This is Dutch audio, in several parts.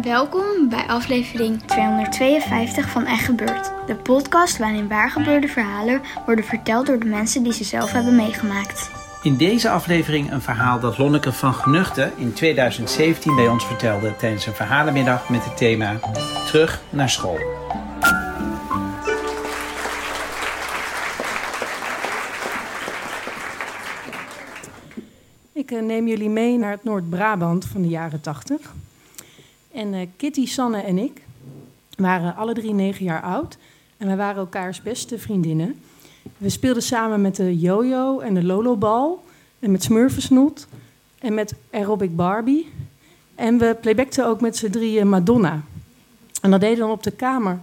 Welkom bij aflevering 252 van Echt Gebeurd. De podcast waarin waargebeurde verhalen worden verteld door de mensen die ze zelf hebben meegemaakt. In deze aflevering een verhaal dat Lonneke van Genuchten in 2017 bij ons vertelde tijdens een verhalenmiddag met het thema Terug naar school. Ik eh, neem jullie mee naar het Noord-Brabant van de jaren 80. En eh, Kitty, Sanne en ik waren alle drie negen jaar oud. En wij waren elkaars beste vriendinnen. We speelden samen met de Jojo en de Lolobal. En met Smurfensnoet. En met Aerobic Barbie. En we playbackten ook met z'n drieën Madonna. En dat deden we op de kamer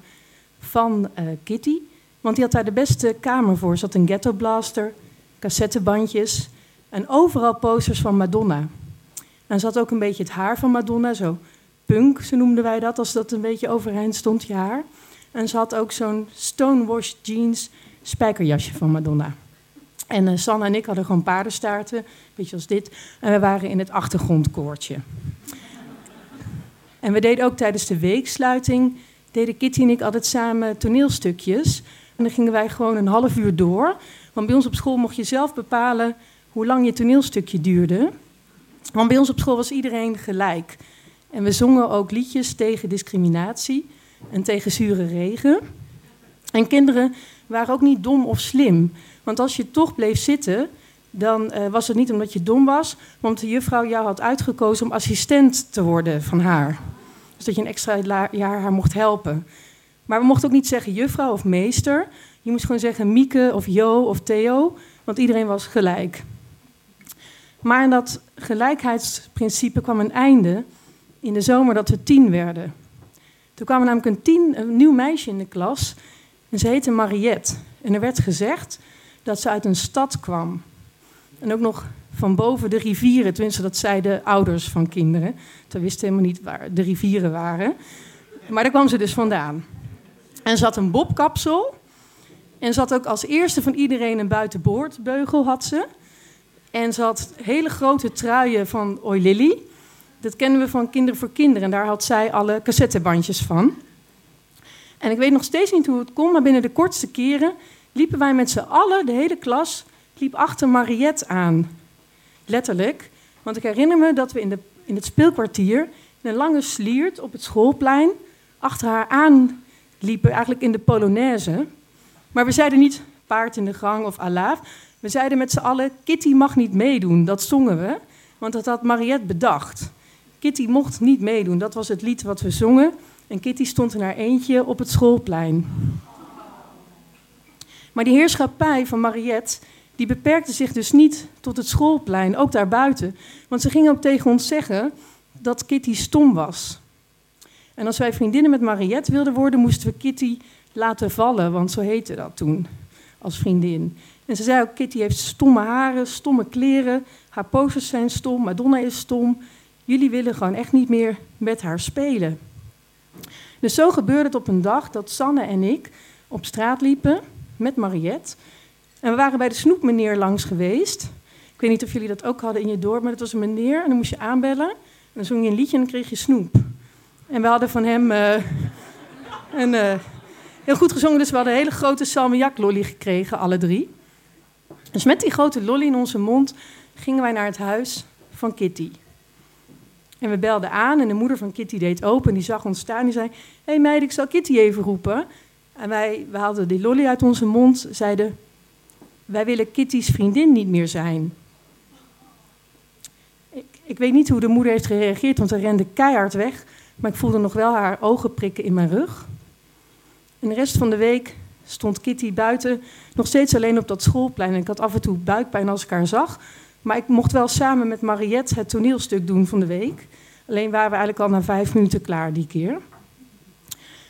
van eh, Kitty. Want die had daar de beste kamer voor. Er zat een ghetto blaster, cassettebandjes en overal posters van Madonna. En had ook een beetje het haar van Madonna, zo punk, zo noemden wij dat, als dat een beetje overeind stond, je haar. En ze had ook zo'n stonewash jeans spijkerjasje van Madonna. En uh, Sanne en ik hadden gewoon paardenstaarten, beetje als dit. En we waren in het achtergrondkoortje. En we deden ook tijdens de weeksluiting, deden Kitty en ik altijd samen toneelstukjes. En dan gingen wij gewoon een half uur door. Want bij ons op school mocht je zelf bepalen hoe lang je toneelstukje duurde. Want bij ons op school was iedereen gelijk. En we zongen ook liedjes tegen discriminatie en tegen zure regen. En kinderen waren ook niet dom of slim. Want als je toch bleef zitten, dan uh, was het niet omdat je dom was, maar omdat de juffrouw jou had uitgekozen om assistent te worden van haar. Dus dat je een extra jaar haar mocht helpen. Maar we mochten ook niet zeggen juffrouw of meester. Je moest gewoon zeggen Mieke of Jo of Theo, want iedereen was gelijk. Maar aan dat gelijkheidsprincipe kwam een einde in de zomer dat we tien werden. Toen kwam er namelijk een, tien, een nieuw meisje in de klas en ze heette Mariette. En er werd gezegd dat ze uit een stad kwam. En ook nog van boven de rivieren, tenminste dat zeiden ouders van kinderen. Ze wisten helemaal niet waar de rivieren waren. Maar daar kwam ze dus vandaan. En ze had een bobkapsel. En ze had ook als eerste van iedereen een buitenboordbeugel had ze. En ze had hele grote truien van Oi Lily. Dat kennen we van Kinderen voor Kinderen. En daar had zij alle cassettebandjes van. En ik weet nog steeds niet hoe het kon, maar binnen de kortste keren liepen wij met z'n allen, de hele klas, liep achter Mariette aan. Letterlijk. Want ik herinner me dat we in, de, in het speelkwartier in een lange sliert op het schoolplein achter haar aan liepen, eigenlijk in de Polonaise. Maar we zeiden niet paard in de gang of alaaf. We zeiden met z'n allen, Kitty mag niet meedoen. Dat zongen we, want dat had Mariette bedacht. Kitty mocht niet meedoen, dat was het lied wat we zongen. En Kitty stond in haar eentje op het schoolplein. Maar die heerschappij van Mariette, die beperkte zich dus niet tot het schoolplein, ook daarbuiten. Want ze ging ook tegen ons zeggen dat Kitty stom was. En als wij vriendinnen met Mariette wilden worden, moesten we Kitty laten vallen, want zo heette dat toen, als vriendin. En ze zei ook, Kitty heeft stomme haren, stomme kleren, haar posters zijn stom, Madonna is stom. Jullie willen gewoon echt niet meer met haar spelen. Dus zo gebeurde het op een dag dat Sanne en ik op straat liepen met Mariette. En we waren bij de snoepmeneer langs geweest. Ik weet niet of jullie dat ook hadden in je dorp, maar dat was een meneer en dan moest je aanbellen. En dan zong je een liedje en dan kreeg je snoep. En we hadden van hem uh, een, uh, heel goed gezongen, dus we hadden een hele grote salmiak-lolly gekregen, alle drie. Dus met die grote lolly in onze mond gingen wij naar het huis van Kitty. En we belden aan en de moeder van Kitty deed open. Die zag ons staan. Die zei: Hé hey meid, ik zal Kitty even roepen. En wij we haalden die lolly uit onze mond. Zeiden: Wij willen Kitty's vriendin niet meer zijn. Ik, ik weet niet hoe de moeder heeft gereageerd, want ze rende keihard weg. Maar ik voelde nog wel haar ogen prikken in mijn rug. En de rest van de week stond Kitty buiten nog steeds alleen op dat schoolplein. En ik had af en toe buikpijn als ik haar zag. Maar ik mocht wel samen met Mariette het toneelstuk doen van de week. Alleen waren we eigenlijk al na vijf minuten klaar die keer.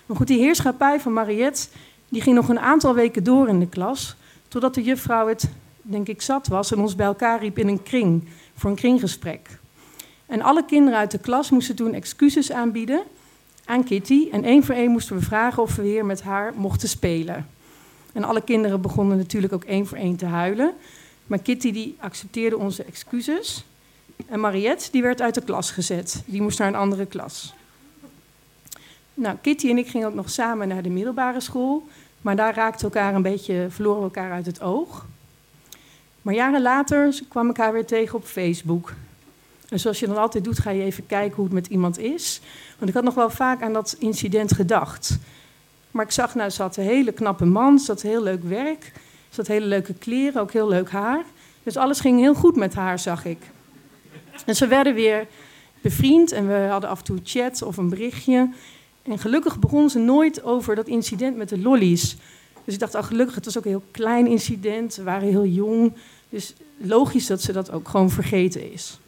Maar goed, die heerschappij van Mariette die ging nog een aantal weken door in de klas. Totdat de juffrouw het, denk ik, zat was en ons bij elkaar riep in een kring voor een kringgesprek. En alle kinderen uit de klas moesten toen excuses aanbieden aan Kitty. En één voor één moesten we vragen of we weer met haar mochten spelen. En alle kinderen begonnen natuurlijk ook één voor één te huilen. Maar Kitty die accepteerde onze excuses. En Mariette die werd uit de klas gezet. Die moest naar een andere klas. Nou, Kitty en ik gingen ook nog samen naar de middelbare school. Maar daar raakten elkaar een beetje, verloren elkaar uit het oog. Maar jaren later kwam ik haar weer tegen op Facebook. En zoals je dan altijd doet, ga je even kijken hoe het met iemand is. Want ik had nog wel vaak aan dat incident gedacht. Maar ik zag, nou, ze had een hele knappe man, ze had heel leuk werk, ze had hele leuke kleren, ook heel leuk haar. Dus alles ging heel goed met haar, zag ik. En ze werden weer bevriend en we hadden af en toe chat of een berichtje. En gelukkig begon ze nooit over dat incident met de lollies. Dus ik dacht, oh, gelukkig, het was ook een heel klein incident. We waren heel jong. Dus logisch dat ze dat ook gewoon vergeten is.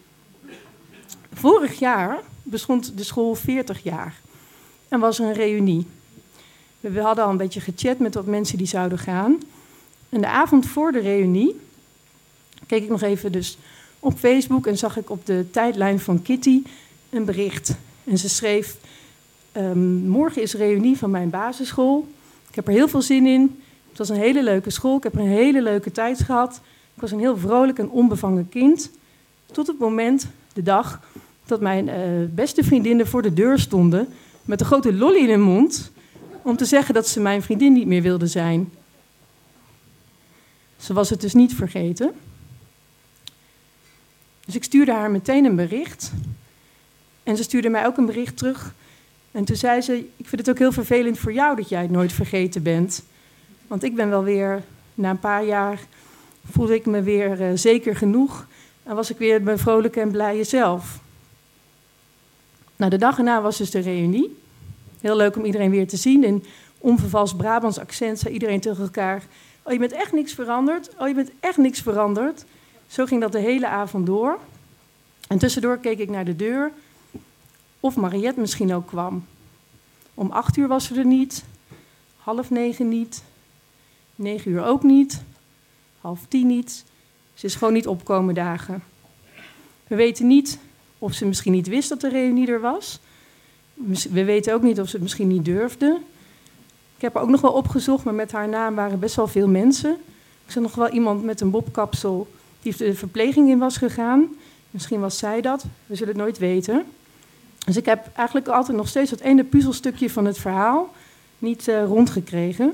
Vorig jaar bestond de school 40 jaar. En was er een reunie. We hadden al een beetje gechat met wat mensen die zouden gaan. En de avond voor de reunie keek ik nog even dus op Facebook en zag ik op de tijdlijn van Kitty een bericht. En ze schreef: um, Morgen is reunie van mijn basisschool. Ik heb er heel veel zin in. Het was een hele leuke school. Ik heb er een hele leuke tijd gehad. Ik was een heel vrolijk en onbevangen kind. Tot het moment, de dag, dat mijn uh, beste vriendinnen voor de deur stonden. met een grote lolly in hun mond. om te zeggen dat ze mijn vriendin niet meer wilde zijn. Ze was het dus niet vergeten. Dus ik stuurde haar meteen een bericht. En ze stuurde mij ook een bericht terug en toen zei ze: Ik vind het ook heel vervelend voor jou dat jij het nooit vergeten bent. Want ik ben wel weer, na een paar jaar, voelde ik me weer uh, zeker genoeg. En was ik weer mijn vrolijke en blije zelf. Nou, de dag erna was dus de reunie. Heel leuk om iedereen weer te zien. In onvervals Brabants accent zei iedereen tegen elkaar: Oh, je bent echt niks veranderd. Oh, je bent echt niks veranderd. Zo ging dat de hele avond door. En tussendoor keek ik naar de deur of Mariette misschien ook kwam. Om acht uur was ze er niet, half negen niet, negen uur ook niet, half tien niet. Ze is gewoon niet opkomen dagen. We weten niet of ze misschien niet wist dat de reunie er was. We weten ook niet of ze het misschien niet durfde. Ik heb er ook nog wel opgezocht, maar met haar naam waren best wel veel mensen. Ik zag nog wel iemand met een bobkapsel die de verpleging in was gegaan. Misschien was zij dat, we zullen het nooit weten. Dus ik heb eigenlijk altijd nog steeds dat ene puzzelstukje van het verhaal niet uh, rondgekregen.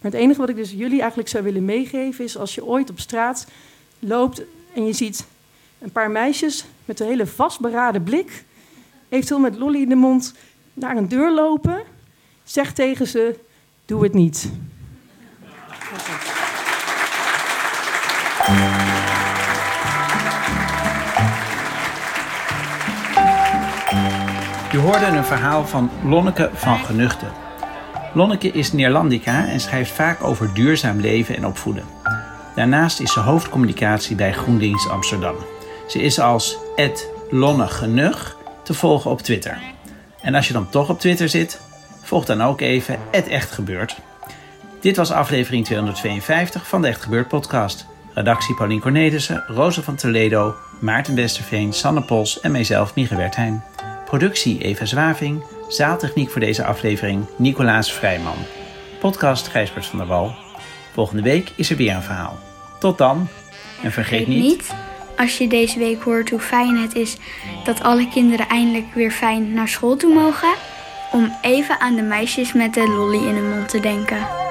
Maar het enige wat ik dus jullie eigenlijk zou willen meegeven is als je ooit op straat loopt en je ziet een paar meisjes met een hele vastberaden blik, eventueel met lolly in de mond, naar een deur lopen, zeg tegen ze: doe het niet. Je hoorde een verhaal van Lonneke van Genuchten. Lonneke is Neerlandica en schrijft vaak over duurzaam leven en opvoeden. Daarnaast is ze hoofdcommunicatie bij GroenLinks Amsterdam. Ze is als @lonnegenug te volgen op Twitter. En als je dan toch op Twitter zit, volg dan ook even @echtgebeurd. Dit was aflevering 252 van de Echt Gebeurd podcast. Redactie Paulien Cornelissen, Rosa van Toledo, Maarten Westerveen, Sanne Pols en mijzelf Mieke Wertheim. Productie Eva Zwaving. Zaaltechniek voor deze aflevering Nicolaas Vrijman. Podcast Gijsbert van der Wal. Volgende week is er weer een verhaal. Tot dan. En vergeet niet... niet... Als je deze week hoort hoe fijn het is dat alle kinderen eindelijk weer fijn naar school toe mogen... om even aan de meisjes met de lolly in hun mond te denken.